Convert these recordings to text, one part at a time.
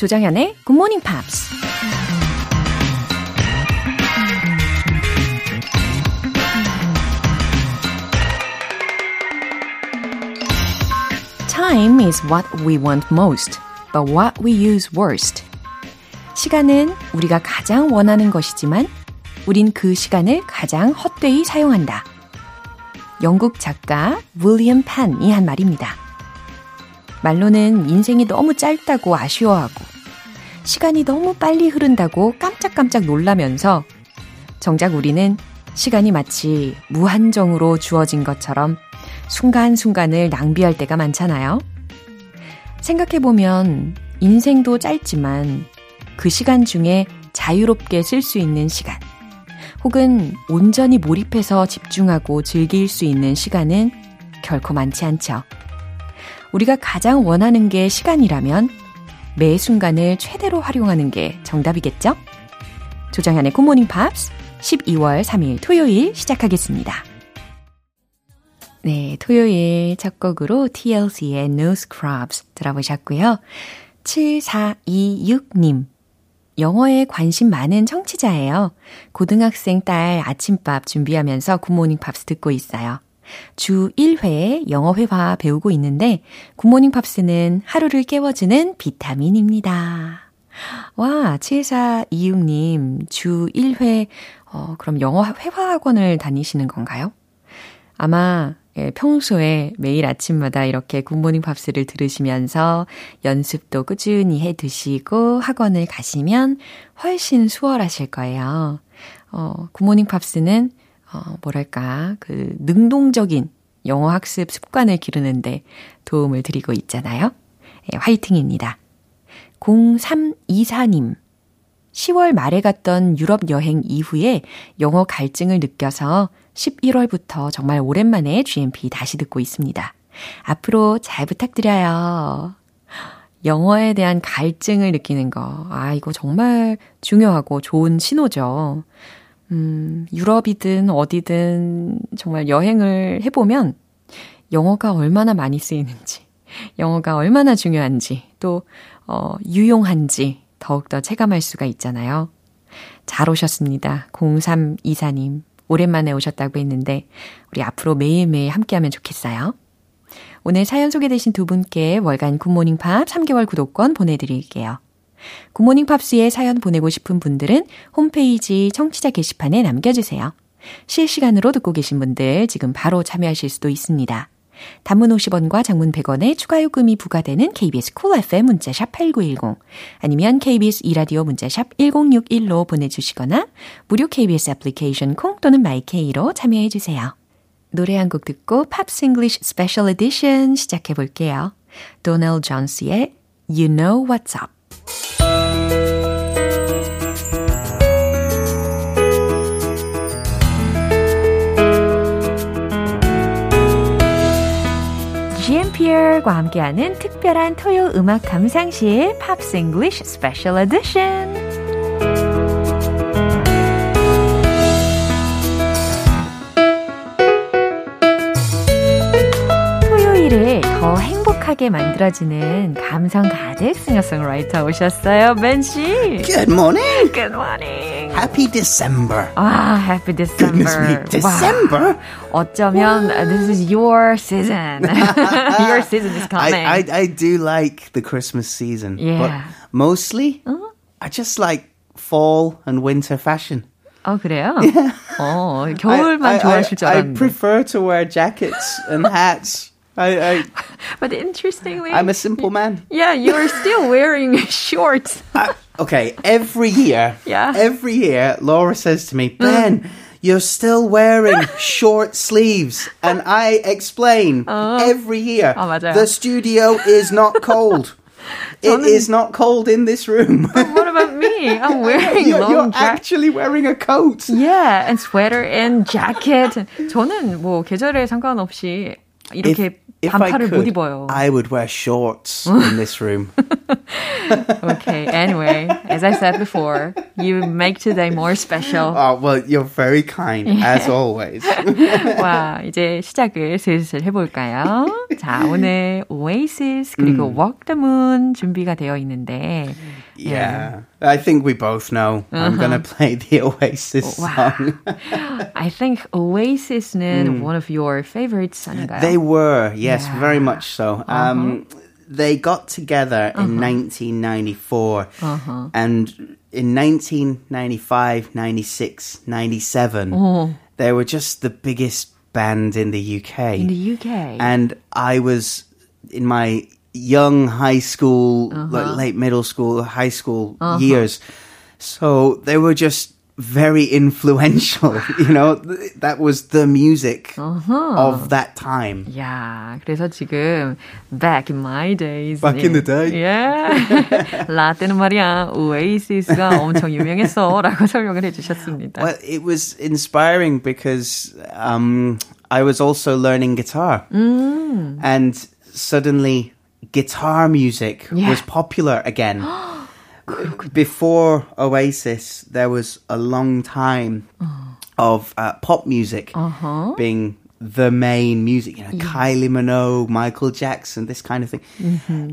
조정현의 Good Morning Pops. Time is what we want most, but what we use worst. 시간은 우리가 가장 원하는 것이지만 우린 그 시간을 가장 헛되이 사용한다. 영국 작가 윌리엄 판이 한 말입니다. 말로는 인생이 너무 짧다고 아쉬워하고 시간이 너무 빨리 흐른다고 깜짝깜짝 놀라면서 정작 우리는 시간이 마치 무한정으로 주어진 것처럼 순간순간을 낭비할 때가 많잖아요. 생각해보면 인생도 짧지만 그 시간 중에 자유롭게 쓸 수 있는 시간, 혹은 온전히 몰입해서 집중하고 즐길 수 있는 시간은 결코 많지 않죠. 우리가 가장 원하는 게 시간이라면 매 순간을 최대로 활용하는 게 정답이겠죠? 조정현의 굿모닝 팝스 12월 3일 토요일 시작하겠습니다. 네, 토요일 첫 곡으로 TLC의 No Scrubs 들어보셨고요. 7426님. 영어에 관심 많은 청취자예요. 고등학생 딸 아침밥 준비하면서 굿모닝 팝스 듣고 있어요. 주 1회 영어 회화 배우고 있는데 굿모닝 팝스는 하루를 깨워주는 비타민입니다. 와, 7426님, 주 1회, 어, 그럼 영어 회화 학원을 다니시는 건가요? 아마 예, 평소에 매일 아침마다 이렇게 굿모닝 팝스를 들으시면서 연습도 꾸준히 해 두시고 학원을 가시면 훨씬 수월하실 거예요. 어, 굿모닝 팝스는 어, 뭐랄까, 그, 능동적인 영어 학습 습관을 기르는데 도움을 드리고 있잖아요. 예, 화이팅입니다. 0324님. 10월 말에 갔던 유럽 여행 이후에 영어 갈증을 느껴서 11월부터 정말 오랜만에 GMP 다시 듣고 있습니다. 앞으로 잘 부탁드려요. 영어에 대한 갈증을 느끼는 거. 아, 이거 정말 중요하고 좋은 신호죠. 음, 유럽이든 어디든 정말 여행을 해보면 영어가 얼마나 많이 쓰이는지, 영어가 얼마나 중요한지, 또, 어, 유용한지 더욱더 체감할 수가 있잖아요. 잘 오셨습니다. 0324님. 오랜만에 오셨다고 했는데, 우리 앞으로 매일매일 함께하면 좋겠어요. 오늘 사연 소개되신 두 분께 월간 굿모닝 팝 3개월 구독권 보내드릴게요. 굿모닝 팝스에 사연 보내고 싶은 분들은 홈페이지 청취자 게시판에 남겨주세요. 실시간으로 듣고 계신 분들 지금 바로 참여하실 수도 있습니다. 단문 50원과 장문 100원의 추가 요금이 부과되는 KBS Cool FM 문자샵 8910 아니면 KBS 2라디오 문자샵 1061로 보내주시거나 무료 KBS 애플리케이션 콩 또는 마이케이로 참여해 주세요. 노래 한 곡 듣고 Pops English Special Edition 시작해 볼게요. 도널 존스의 You Know What's Up GMPR과 함께하는 특별한 토요 음악 감상실 팝스 잉글리쉬 스페셜 에디션 더 행복하게 만들어주는 감성 가득 싱어송라이터 오셨어요, 벤 씨. Good morning. Good morning. Happy December. 아, Happy December. Goodness me, December? 와, 어쩌면 uh, this is your season. your season is coming. I, I, I do like the Christmas season. Yeah. But mostly, Uh-huh. I just like fall and winter fashion. 어, 그래요? 어, 겨울만 I, I, 좋아하실 줄 I, I 알았는데. prefer to wear jackets and hats. I, I, But interestingly, I'm a simple man. yeah, you're still wearing shorts. I- okay, every year, Yeah. every year, Laura says to me, Ben, you're still wearing short sleeves. And I explain every year, 아, 맞아요. the studio is not cold. It is not cold in this room. What about me? I'm wearing you're long you're jacket. actually wearing a coat. Yeah, and sweater and jacket. 저는 뭐 계절에 상관없이 이렇게 if I 반팔을 못 could, 입어요. I would wear shorts in this room. Okay. Anyway, as I said before, you make today more special. Oh, well, you're very kind, as always. 와, 이제 시작을 슬슬 해볼까요? 자, 오늘 Oasis 그리고 Walk the Moon 준비가 되어 있는데. Yeah. I think we both know I'm going to play the Oasis Wow. song. I think Oasis는 one of your favorites 아닌가요? They were, yes, Yeah. very much so. Um, they got together in 1994, and in 1995, 96, 97, they were just the biggest band in the UK. In the UK. and I was in my young high school, like late middle school, high school years. So they were just very influential. you know, Th- that was the music of that time. 야, 그래서 지금 back in my days. Back in the day? Yeah. 라떼는 말이야, 오에이시스가 엄청 유명했어라고 설명을 해주셨습니다. Well, it was inspiring because um, I was also learning guitar, and suddenly guitar music Yeah. was popular again. Before Oasis, there was a long time of uh, pop music being the main music. You know, Kylie Minogue, Michael Jackson, this kind of thing.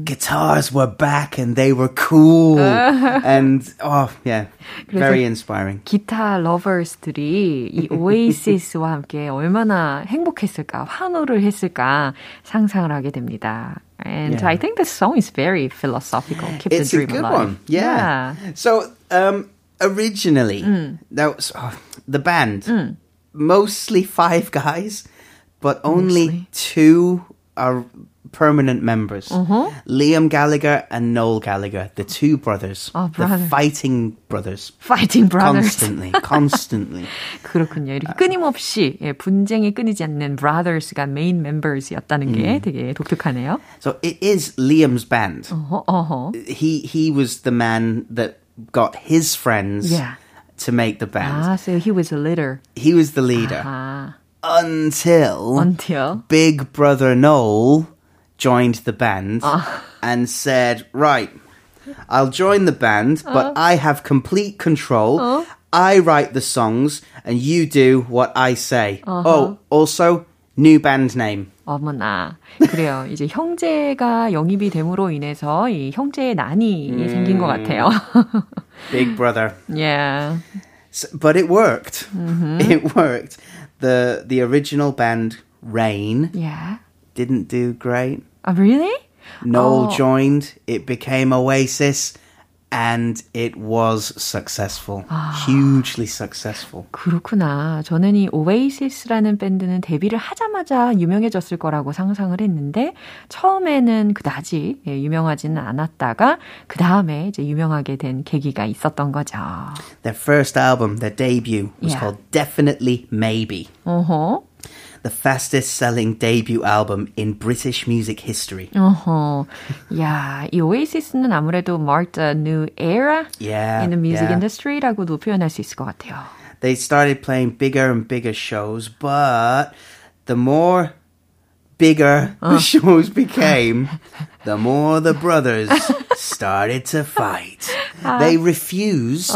Guitars were back and they were cool, and oh yeah, very inspiring. 기타 러버스들이 이 오에이시스와 함께 얼마나 행복했을까, 환호를 했을까 상상을 하게 됩니다. And Yeah. I think this song is very philosophical. Keep it's the a good alive. one. Yeah. So um, originally, Mm. that was oh, the band, mostly five guys, but only Mostly. two are permanent members. Uh-huh. Liam Gallagher and Noel Gallagher, the two brothers, Oh, the brother. fighting brothers. Fighting brothers. Constantly, constantly. 그렇군요. 이렇게 끊임없이 예, 분쟁이 끊이지 않는 brothers가 main members였다는 게 되게 독특하네요. So it is Liam's band. 어허, 어허. He he was the man that got his friends Yeah. to make the band. 아, so he was a leader. He was the leader. 아, until until. Big Brother Noel joined the band and said, Right, I'll join the band, but I have complete control. I write the songs and you do what I say. Oh, also, new band name. 어머나. 그래요. 이제 형제가 영입이 됨으로 인해서 이 형제의 난이 생긴 것 같아요. Big Brother. yeah. S but it worked. It worked. The the original band Rain Yeah. Didn't do great. 아, really? Noel Oh. joined, it became Oasis, and it was successful. Hugely successful. 그렇구나. 저는 이 오에이시스라는 밴드는 데뷔를 하자마자 유명해졌을 거라고 상상을 했는데 처음에는 그다지 예, 유명하지는 않았다가 그 다음에 이제 유명하게 된 계기가 있었던 거죠. Their first album, their debut, was Yeah. called Definitely Maybe. 어허. The fastest selling debut album in British music history. 어허. 야, 이 오에이시스는 아무래도 marked a new era Yeah. in the music yeah. industry라고도 표현할 수 있을 것 같아요. They started playing bigger and bigger shows, but the more bigger the shows became, the more the brothers started to fight. They refused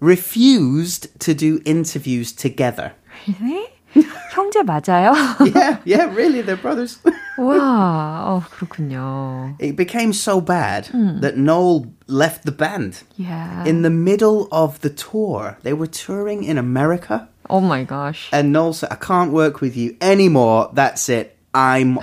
refused to do interviews together. Really? 형제 맞아요? Yeah, yeah, really, they're brothers. 와, 어, 그렇군요. it became so bad that Noel left the band. Yeah. In the middle of the tour, they were touring in America, oh my gosh. and Noel said, I can't work with you anymore. That's it. I'm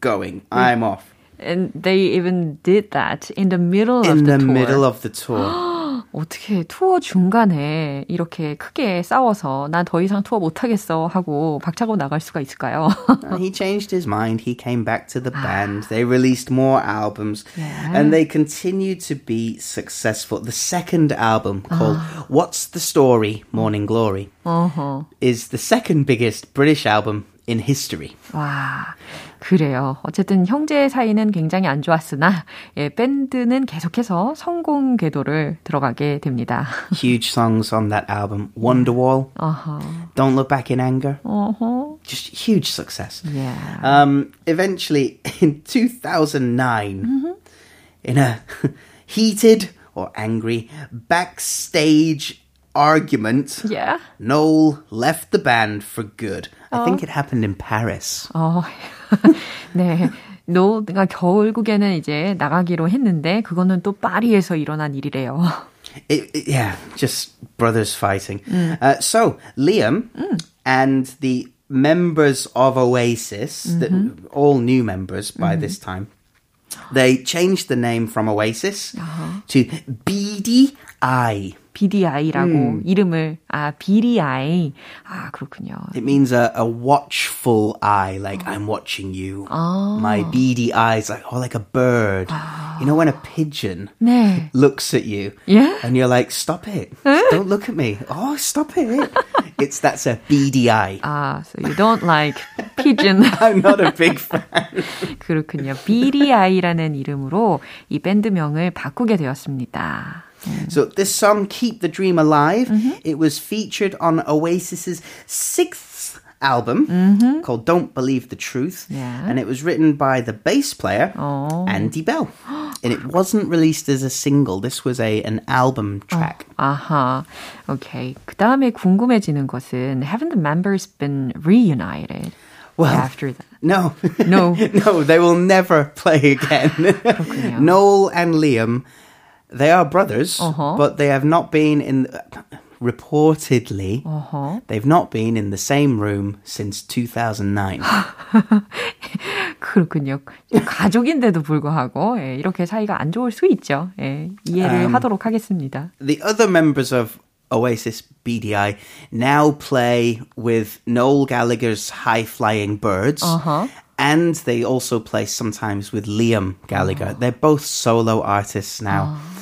going. I'm off. And they even did that in the middle of In the, the tour. middle of the tour. 어떻게 투어 중간에 이렇게 크게 싸워서 난 더 이상 투어 못 하겠어 하고 박차고 나갈 수가 있을까요? And he changed his mind. He came back to the band. They released more albums. Yeah. And they continued to be successful. The second album, called What's the Story? Morning Glory, 어허. is the second biggest British album in history. 와, 그래요. 어쨌든 형제 사이는 굉장히 안 좋았으나 예, 밴드는 계속해서 성공 궤도를 들어가게 됩니다. Huge songs on that album Wonderwall, 어허. Don't Look Back in Anger, 어허. just huge success. Yeah. Um, eventually, in 2009, mm-hmm. in a heated or angry backstage argument, yeah. Noel left the band for good. I think it happened in Paris. 어, 네. 노가 결국에는 이제 나가기로 했는데 그거는 또 파리에서 일어난 일이래요. It, it, yeah, just brothers fighting. Mm. Uh, so Liam mm. and the members of Oasis, mm-hmm. the, all new members by mm-hmm. this time, they changed the name from Oasis uh-huh. to BDI. BDI라고 음. 이름을 아 BDI 아 그렇군요. It means a, a watchful eye, like 어. I'm watching you. 아. My beady eyes, like oh, like a bird. 아. You know when a pigeon 네. looks at you, yeah? and you're like, stop it, don't look at me. Oh, stop it. it's that's a beady eye. Ah, so you don't like pigeon. I'm not a big fan. 그렇군요. BDI라는 이름으로 이 밴드명을 바꾸게 되었습니다. So this song, Keep the Dream Alive, mm-hmm. it was featured on Oasis's sixth album mm-hmm. called Don't Believe the Truth. Yeah. And it was written by the bass player, oh. Andy Bell. and it wasn't released as a single. This was a an album track. Oh, 아하. Okay. 그 다음에 궁금해지는 것은 haven't the members been reunited? Well, after that. No. No. no, they will never play again. Noel and Liam they are brothers, uh-huh. but they have not been in. Reportedly, uh-huh. they've not been in the same room since 2009. 그렇군요. 가족인데도 불구하고 예, 이렇게 사이가 안 좋을 수 있죠. 예, 이해를 um, 하도록 하겠습니다. The other members of Oasis BDI now play with Noel Gallagher's High Flying Birds. Uh-huh. And they also play sometimes with Liam Gallagher. Oh. They're both solo artists now. Oh.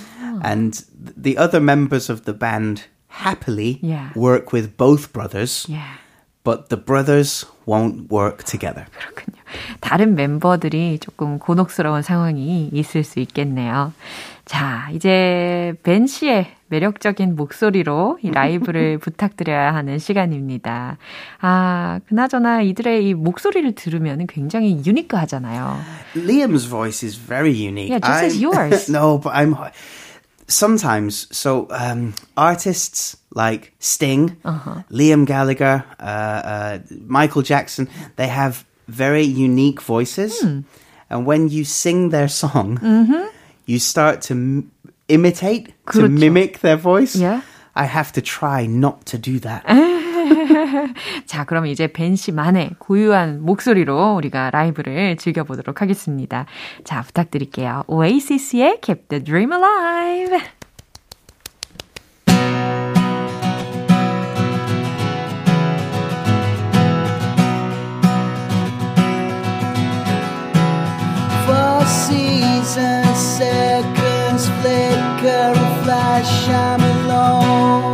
And the other members of the band happily yeah. work with both brothers. Yeah. But the brothers won't work together. 그렇군요. 다른 멤버들이 조금 곤혹스러운 상황이 있을 수 있겠네요. 자, 이제 벤 씨의 매력적인 목소리로 이 라이브를 부탁드려야 하는 시간입니다. 아, 그나저나 이들의 이 목소리를 들으면 굉장히 유니크하잖아요. Liam's voice is very unique. Yeah, just I'm, as yours. no, but I'm sometimes, so um, artists like Sting, uh-huh. Liam Gallagher, uh, uh, Michael Jackson, they have very unique voices. Mm. And when you sing their song, mm-hmm. you start to m- imitate, 그렇죠. to mimic their voice. Yeah. I have to try not to do that. 자, 그럼 이제 벤 씨만의 고유한 목소리로 우리가 라이브를 즐겨보도록 하겠습니다. 자, 부탁드릴게요. Oasis의 Keep the Dream Alive. seasons, seconds flicker, flash, I'm alone.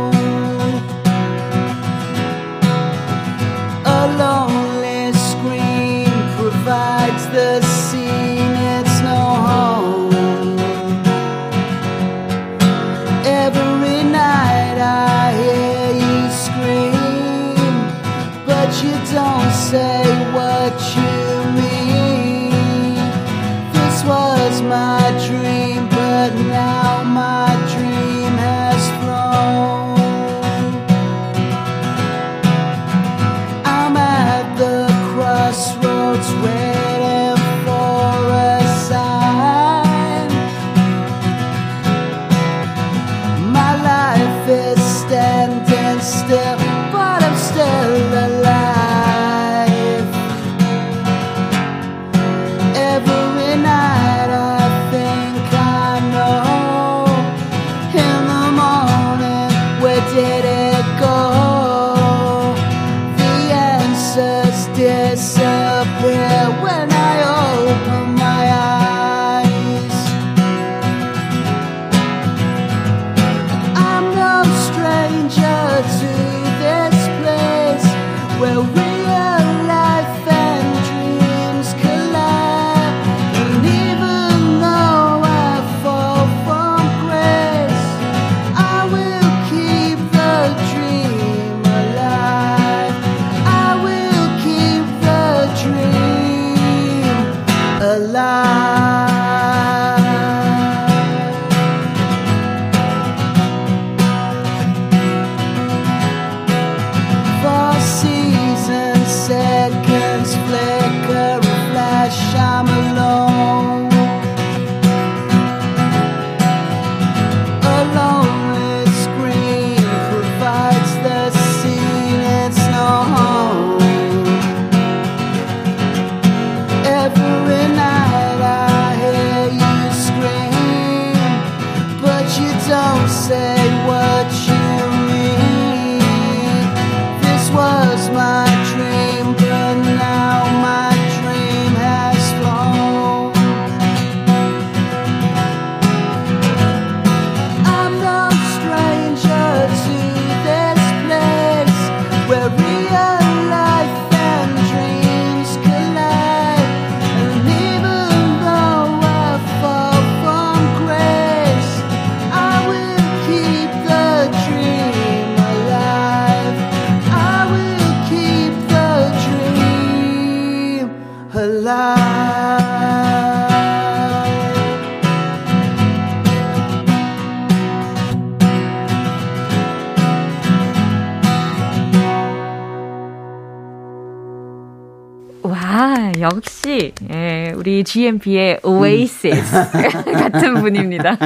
아, 역시, 예, 우리 GMP의 Oasis 같은 분입니다.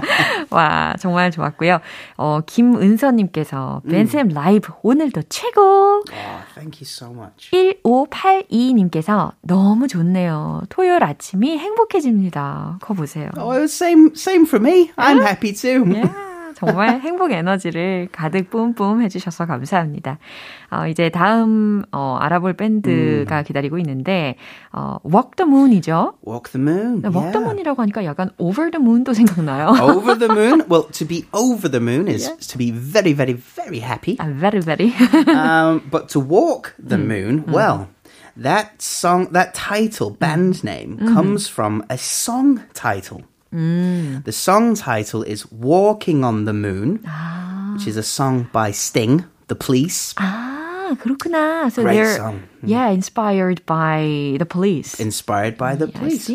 와, 정말 좋았고요. 어, 김은서님께서, 벤쌤 라이브 오늘도 최고! Oh, thank you so much. 1582님께서, 너무 좋네요. 토요일 아침이 행복해집니다. 거 보세요. Oh, same, same for me. I'm happy too. Yeah. 정말 행복 에너지를 가득 뿜뿜 해주셔서 감사합니다. 어, 이제 다음 어, 알아볼 밴드가 음. 기다리고 있는데 어, Walk the Moon이죠. Walk the Moon. 네, Walk yeah. the Moon이라고 하니까 약간 Over the Moon도 생각나요. over the Moon. Well, to be over the moon is yeah. to be very, very, very happy. Uh, very, very. um, but to walk the mm. moon, mm. well. That song, that title, band name, mm. comes from a song title. Mm. The song title is Walking on the Moon, ah. which is a song by Sting, The Police. Ah, 그렇구나. So Great they're song. yeah, inspired by The Police. Inspired by The Police.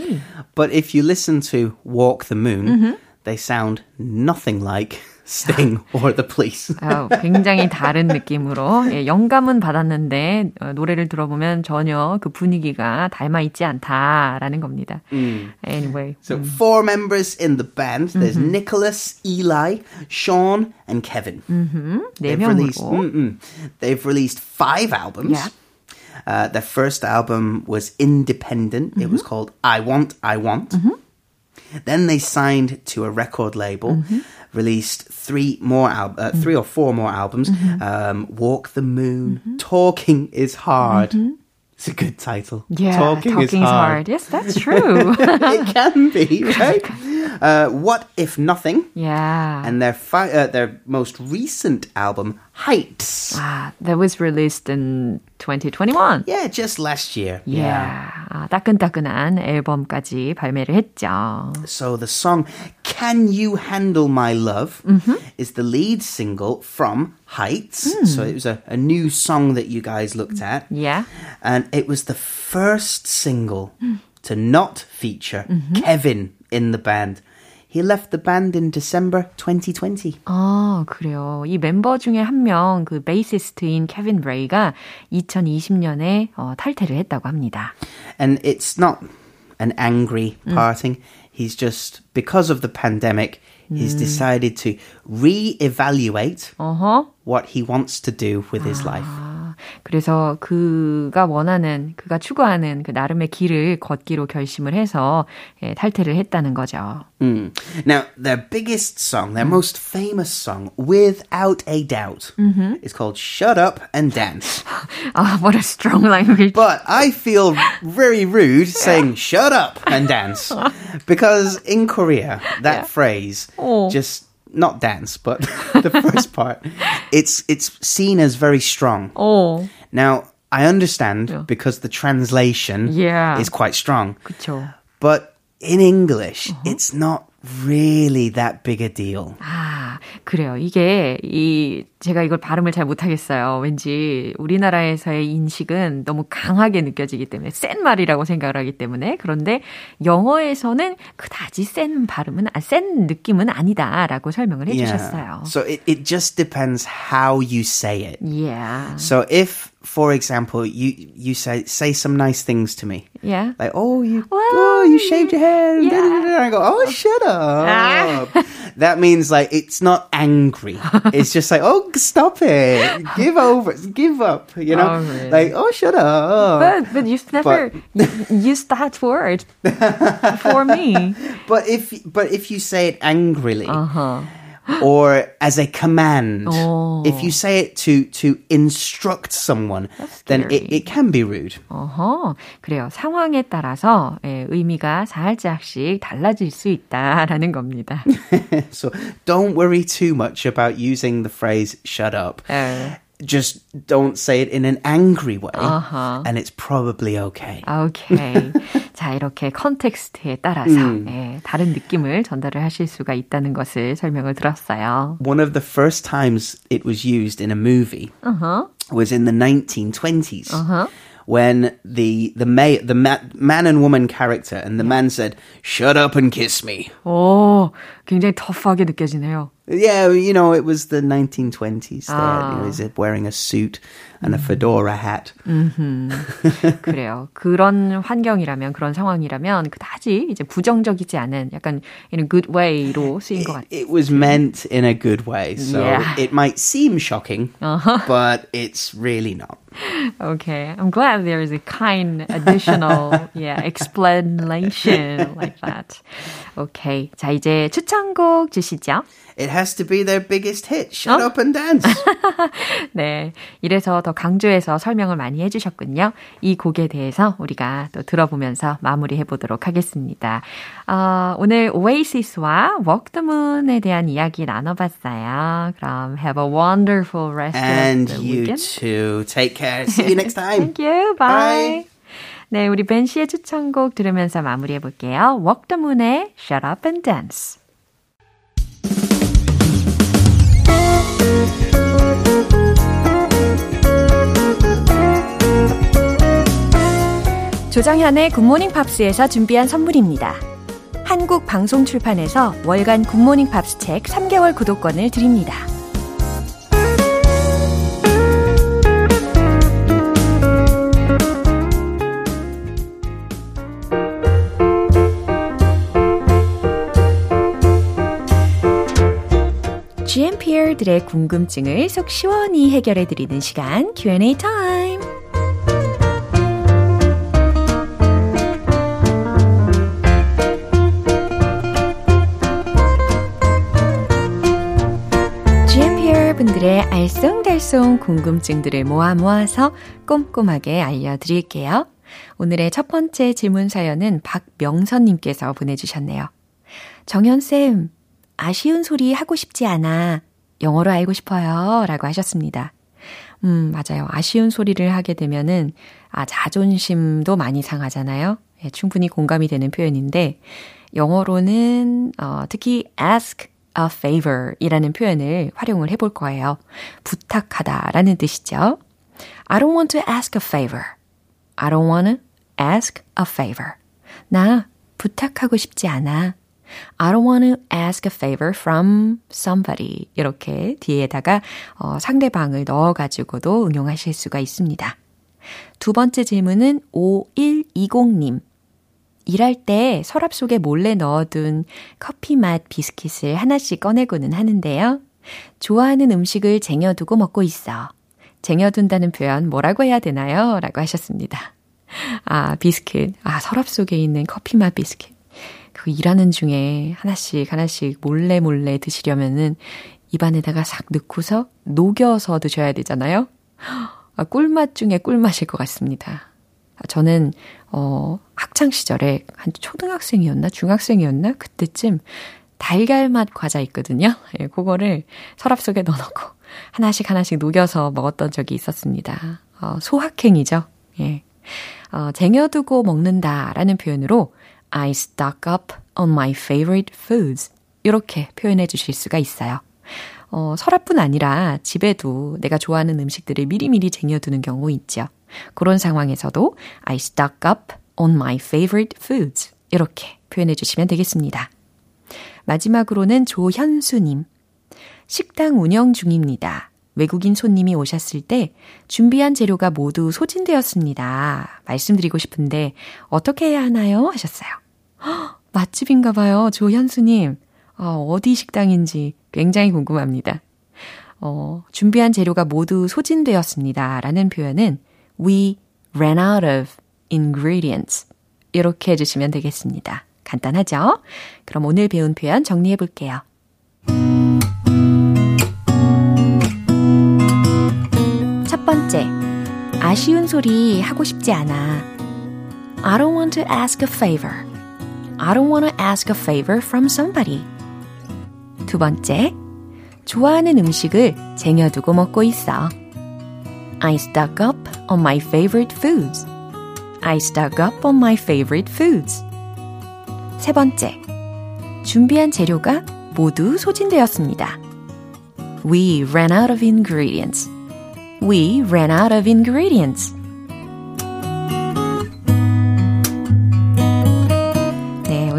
But if you listen to Walk the Moon, mm-hmm. they sound nothing like Sting or the Police. 어, 굉장히 다른 느낌으로 예, 영감은 받았는데 어, 노래를 들어보면 전혀 그 분위기가 닮아 있지 않다라는 겁니다. Mm. Anyway. So 음. four members in the band. There's mm-hmm. Nicholas, Eli, Sean, and Kevin. Mm-hmm. 네 they've released, they've released five albums. Yeah. Uh, their first album was independent. Mm-hmm. It was called I Want, I Want. Mm-hmm. Then they signed to a record label. Mm-hmm released three more al- uh, three or four more albums. Mm-hmm. Um, Walk the Moon, mm-hmm. Talking is Hard. Mm-hmm. It's a good title. Yeah, talking, talking is, is hard. hard. Yes, that's true. it can be, right? Uh, what if nothing? Yeah. And their fi- uh, their most recent album, Heights. Ah, that was released in 2021. Yeah, just last year. Yeah. yeah. 아, 따끈따끈한 앨범까지 발매를 했죠. So the song Can You Handle My Love mm-hmm. is the lead single from Heights. Mm. So it was a, a new song that you guys looked at. Yeah. And it was the first single to not feature mm-hmm. Kevin in the band. He left the band in December 2020. 아, 그래요. 이 멤버 중에 한 명, 그 베이시스트인 케빈 레이가 2020년에 어, 탈퇴를 했다고 합니다. And it's not an angry parting. 음. He's just, because of the pandemic, he's 음. decided to re-evaluate uh-huh. what he wants to do with his life. 그래서 그가 원하는, 그가 추구하는 그 나름의 길을 걷기로 결심을 해서 예, 탈퇴를 했다는 거죠. Mm. Now, their biggest song, their most famous song, without a doubt, mm-hmm. is called Shut Up and Dance. oh, what a strong language. But I feel very rude saying shut up and dance because in Korea, that yeah. phrase oh. just not dance, but the first part, it's it's seen as very strong. Oh. Now I understand yeah. because the translation yeah. is quite strong. 그쵸. But in English, uh-huh. it's not really that big a deal. 아, 그래요. 이게 이 제가 이걸 발음을 잘 못하겠어요. 왠지 우리나라에서의 인식은 너무 강하게 느껴지기 때문에 센 말이라고 생각을 하기 때문에 그런데 영어에서는 그다지 센 발음은 아, 센 느낌은 아니다라고 설명을 해주셨어요. Yeah. So it it just depends how you say it. Yeah. So if for example, you you say say some nice things to me. Yeah. Like, oh, you well, oh, you shaved your head. Yeah. I go, oh, shut up. Ah. that means like it's not angry. it's just like, oh, stop it. Give over. Give up. You know, oh, really? like, oh, shut up. But but you've never but, used that word for me. But if but if you say it angrily. Uh-huh or as a command. Oh. If you say it to to instruct someone, then it, it can be rude. 어허, 그래요. 상황에 따라서 예, 의미가 살짝씩 달라질 수 있다라는 겁니다. so don't worry too much about using the phrase "shut up." 에. just don't say it in an angry way, uh-huh. and it's probably okay. Okay. 자, 이렇게 컨텍스트에 따라서 음. 예, 다른 느낌을 전달을 하실 수가 있다는 것을 설명을 들었어요. One of the first times it was used in a movie uh-huh. was in the 1920s. Uh-huh. When the the may, the ma, man and woman character and the man said, "Shut up and kiss me." 오, 굉장히 터프하게 느껴지네요. Yeah, you know, it was the 1920s there. 아. You know, ah. is it wearing a suit and a fedora hat? 그래요. 그런 환경이라면, 그런 상황이라면, 그다지 이제 부정적이지 않은 약간 in a good way로 쓰인 것 같아요. It was meant in a good way, so Yeah. it might seem shocking, but it's really not. Okay, I'm glad there is a kind additional, yeah, explanation like that. Okay, 자 이제 추천곡 주시죠. It has to be their biggest hit. Shut up and dance. 네, 이래서 더 강조해서 설명을 많이 해주셨군요. 이 곡에 대해서 우리가 또 들어보면서 마무리해 보도록 하겠습니다. 어, 오늘 오에이시스와 Walk the Moon에 대한 이야기 나눠봤어요. 그럼 have a wonderful rest and of the you weekend. too. Take care. See you next time. Thank you. Bye. Bye. 네, 우리 벤 씨의 추천곡 들으면서 마무리해 볼게요. Walk the Moon의 Shut Up and Dance. 조정현의 굿모닝 팝스에서 준비한 선물입니다. 한국 방송 출판에서 월간 굿모닝 팝스 책 3개월 구독권을 드립니다. GMPer들의 궁금증을 속 시원히 해결해 드리는 시간 Q&A 타임. 알쏭달쏭 궁금증들을 모아 모아서 꼼꼼하게 알려드릴게요. 오늘의 첫 번째 질문 사연은 박명선님께서 보내주셨네요. 정현쌤, 아쉬운 소리 하고 싶지 않아. 영어로 알고 싶어요. 라고 하셨습니다. 음, 맞아요. 아쉬운 소리를 하게 되면은, 아, 자존심도 많이 상하잖아요. 예, 충분히 공감이 되는 표현인데, 영어로는, 어, 특히 ask a favor 이라는 표현을 활용을 해볼 거예요. 부탁하다 라는 뜻이죠. I don't want to ask a favor. I don't want to ask a favor. 나 부탁하고 싶지 않아. I don't want to ask a favor from somebody. 이렇게 뒤에다가 어, 상대방을 넣어가지고도 응용하실 수가 있습니다. 두 번째 질문은 5120님. 일할 때 서랍 속에 몰래 넣어둔 커피 맛 비스킷을 하나씩 꺼내고는 하는데요. 좋아하는 음식을 쟁여두고 먹고 있어. 쟁여둔다는 표현 뭐라고 해야 되나요? 라고 하셨습니다. 아, 비스킷. 아, 서랍 속에 있는 커피 맛 비스킷. 그 일하는 중에 하나씩 하나씩 몰래 몰래 드시려면은 입안에다가 싹 넣고서 녹여서 드셔야 되잖아요. 아, 꿀맛 중에 꿀맛일 것 같습니다. 아, 저는 어 학창 시절에 한 초등학생이었나 중학생이었나 그때쯤 달걀맛 과자 있거든요. 예, 그거를 서랍 속에 넣어놓고 하나씩 하나씩 녹여서 먹었던 적이 있었습니다. 어, 소확행이죠. 예. 어, 쟁여두고 먹는다라는 표현으로 I stock up on my favorite foods. 이렇게 표현해 주실 수가 있어요. 어, 서랍뿐 아니라 집에도 내가 좋아하는 음식들을 미리미리 쟁여두는 경우 있죠. 그런 상황에서도 I stock up on my favorite foods. 이렇게 표현해 주시면 되겠습니다. 마지막으로는 조현수님. 식당 운영 중입니다. 외국인 손님이 오셨을 때 준비한 재료가 모두 소진되었습니다. 말씀드리고 싶은데 어떻게 해야 하나요? 하셨어요. 헉, 맛집인가 봐요. 조현수님. 어, 어디 식당인지 굉장히 궁금합니다. 어, 준비한 재료가 모두 소진되었습니다. 라는 표현은 we ran out of ingredients. 이렇게 해주시면 되겠습니다. 간단하죠? 그럼 오늘 배운 표현 정리해 볼게요. 첫 번째, 아쉬운 소리 하고 싶지 않아. I don't want to ask a favor. I don't want to ask a favor from somebody. 두 번째, 좋아하는 음식을 쟁여두고 먹고 있어. I stock up on my favorite foods. I stock up on my favorite foods. 세 번째, 준비한 재료가 모두 소진되었습니다. We ran out of ingredients. We ran out of ingredients.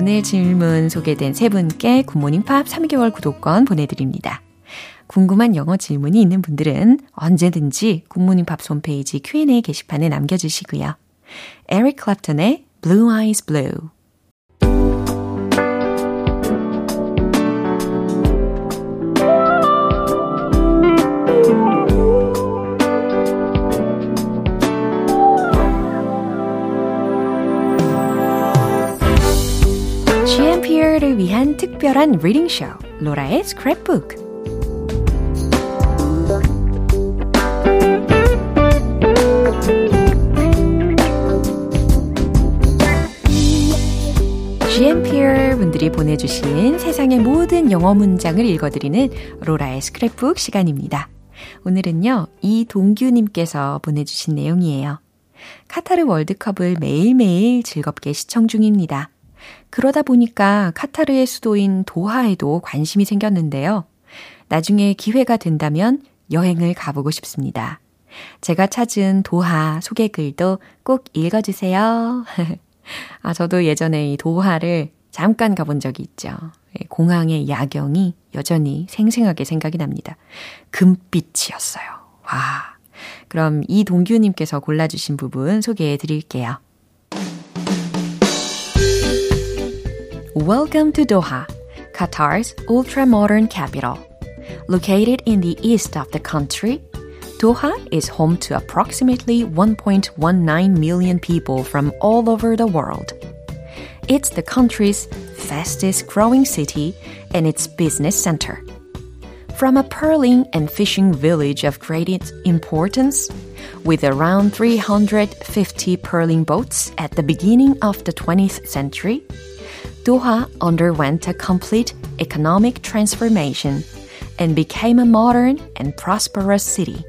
오늘 질문 소개된 세 분께 굿모닝 팝 3개월 구독권 보내드립니다. 궁금한 영어 질문이 있는 분들은 언제든지 굿모닝 팝 홈페이지 Q&A 게시판에 남겨주시고요. 에릭 클랩턴의 Blue Eyes Blue GMP를 위한 특별한 reading 쇼 로라의 스크랩북 보내주신 세상의 모든 영어 문장을 읽어드리는 로라의 스크랩북 시간입니다. 오늘은요, 이동규님께서 보내주신 내용이에요. 카타르 월드컵을 매일매일 즐겁게 시청 중입니다. 그러다 보니까 카타르의 수도인 도하에도 관심이 생겼는데요. 나중에 기회가 된다면 여행을 가보고 싶습니다. 제가 찾은 도하 소개글도 꼭 읽어주세요. 아, 저도 예전에 이 도하를 잠깐 가본 적이 있죠. 예, 공항의 야경이 여전히 생생하게 생각이 납니다. 금빛이었어요. 와. 그럼 이동규님께서 골라주신 부분 소개해 드릴게요. Welcome to Doha, Qatar's ultra-modern capital. Located in the east of the country, Doha is home to approximately 1.19 million people from all over the world. It's the country's fastest growing city and its business center. From a pearling and fishing village of great importance, with around 350 pearling boats at the beginning of the 20th century, Doha underwent a complete economic transformation and became a modern and prosperous city.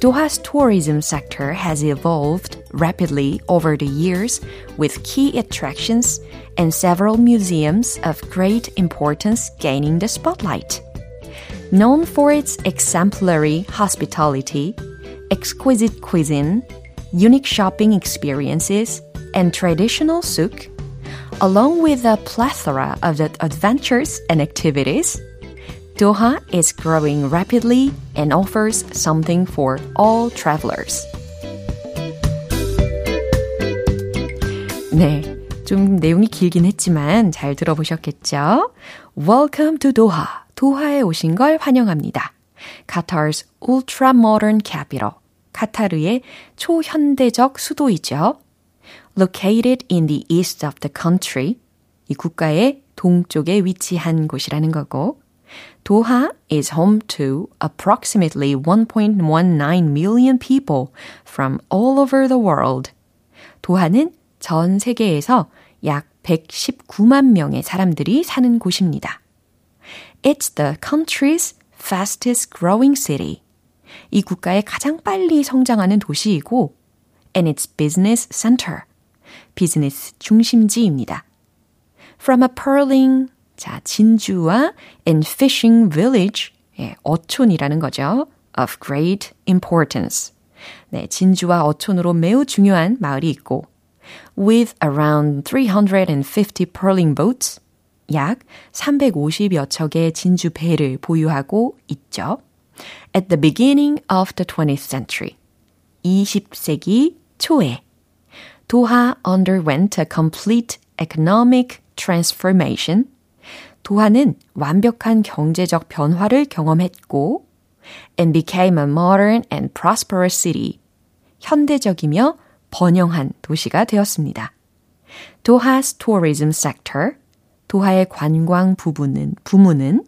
Doha's tourism sector has evolved rapidly over the years with key attractions and several museums of great importance gaining the spotlight. Known for its exemplary hospitality, exquisite cuisine, unique shopping experiences, and traditional souk, along with a plethora of adventures and activities, Doha is growing rapidly and offers something for all travelers. 네. 좀 내용이 길긴 했지만 잘 들어보셨겠죠? Welcome to Doha. 도하에 오신 걸 환영합니다. Qatar's ultra modern capital. 카타르의 초현대적 수도이죠. Located in the east of the country. 이 국가의 동쪽에 위치한 곳이라는 거고. Doha is home to approximately 1.19 million people from all over the world. 도하는 전 세계에서 약 119만 명의 사람들이 사는 곳입니다. It's the country's fastest growing city. 이 국가의 가장 빨리 성장하는 도시이고, and its business center. 비즈니스 중심지입니다. From a purling 자, 진주와 and fishing village, 예, 어촌이라는 거죠. of great importance. 네, 진주와 어촌으로 매우 중요한 마을이 있고, with around 350 pearling boats, 약 350여 척의 진주 배를 보유하고 있죠. At the beginning of the 20th century, 20세기 초에 도하 underwent a complete economic transformation 도하는 완벽한 경제적 변화를 경험했고 and became a modern and prosperous city. 현대적이며 번영한 도시가 되었습니다. 도하's tourism sector, 도하의 관광 부분은, 부문은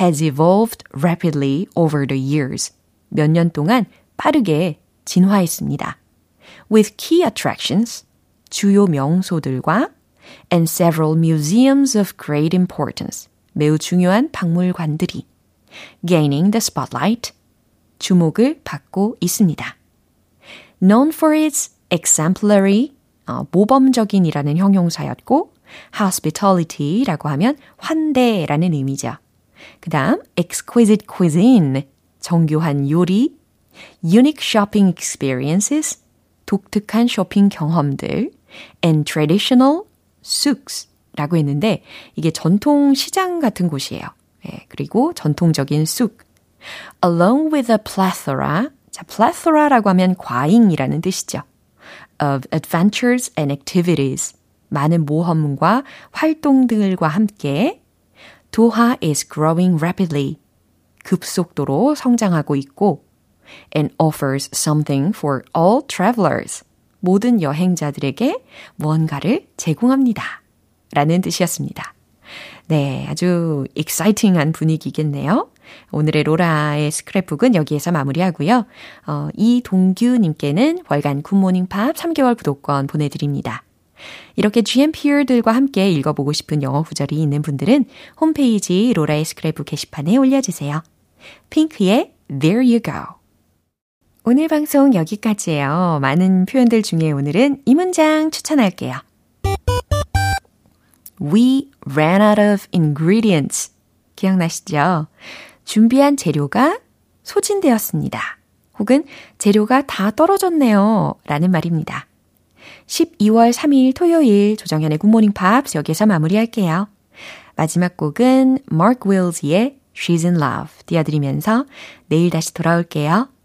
has evolved rapidly over the years. 몇 년 동안 빠르게 진화했습니다. With key attractions, 주요 명소들과 and several museums of great importance. 매우 중요한 박물관들이 gaining the spotlight. 주목을 받고 있습니다. known for its exemplary, 어, 모범적인이라는 형용사였고 hospitality라고 하면 환대라는 의미죠. 그 다음 exquisite cuisine, 정교한 요리, unique shopping experiences, 독특한 쇼핑 경험들, and traditional souks, 라고 했는데 이게 전통 시장 같은 곳이에요. 예, 그리고 전통적인 쑥. Along with a plethora. 자, plethora라고 하면 과잉이라는 뜻이죠. Of adventures and activities. 많은 모험과 활동들과 함께 도하 is growing rapidly. 급속도로 성장하고 있고 and offers something for all travelers. 모든 여행자들에게 무언가를 제공합니다. 라는 뜻이었습니다. 네, 아주 exciting한 분위기겠네요. 오늘의 로라의 스크랩북은 여기에서 마무리하고요. 어, 이동규님께는 월간 굿모닝 팝 3개월 구독권 보내드립니다. 이렇게 GMPR들과 함께 읽어보고 싶은 영어 구절이 있는 분들은 홈페이지 로라의 스크랩북 게시판에 올려주세요. 핑크의 There You Go. 오늘 방송 여기까지예요. 많은 표현들 중에 오늘은 이 문장 추천할게요. We ran out of ingredients. 기억나시죠? 준비한 재료가 소진되었습니다. 혹은 재료가 다 떨어졌네요. 라는 말입니다. 12월 3일 토요일 조정현의 굿모닝 팝스 여기서 마무리할게요. 마지막 곡은 Mark Wills의 She's in Love 띄워드리면서 내일 다시 돌아올게요.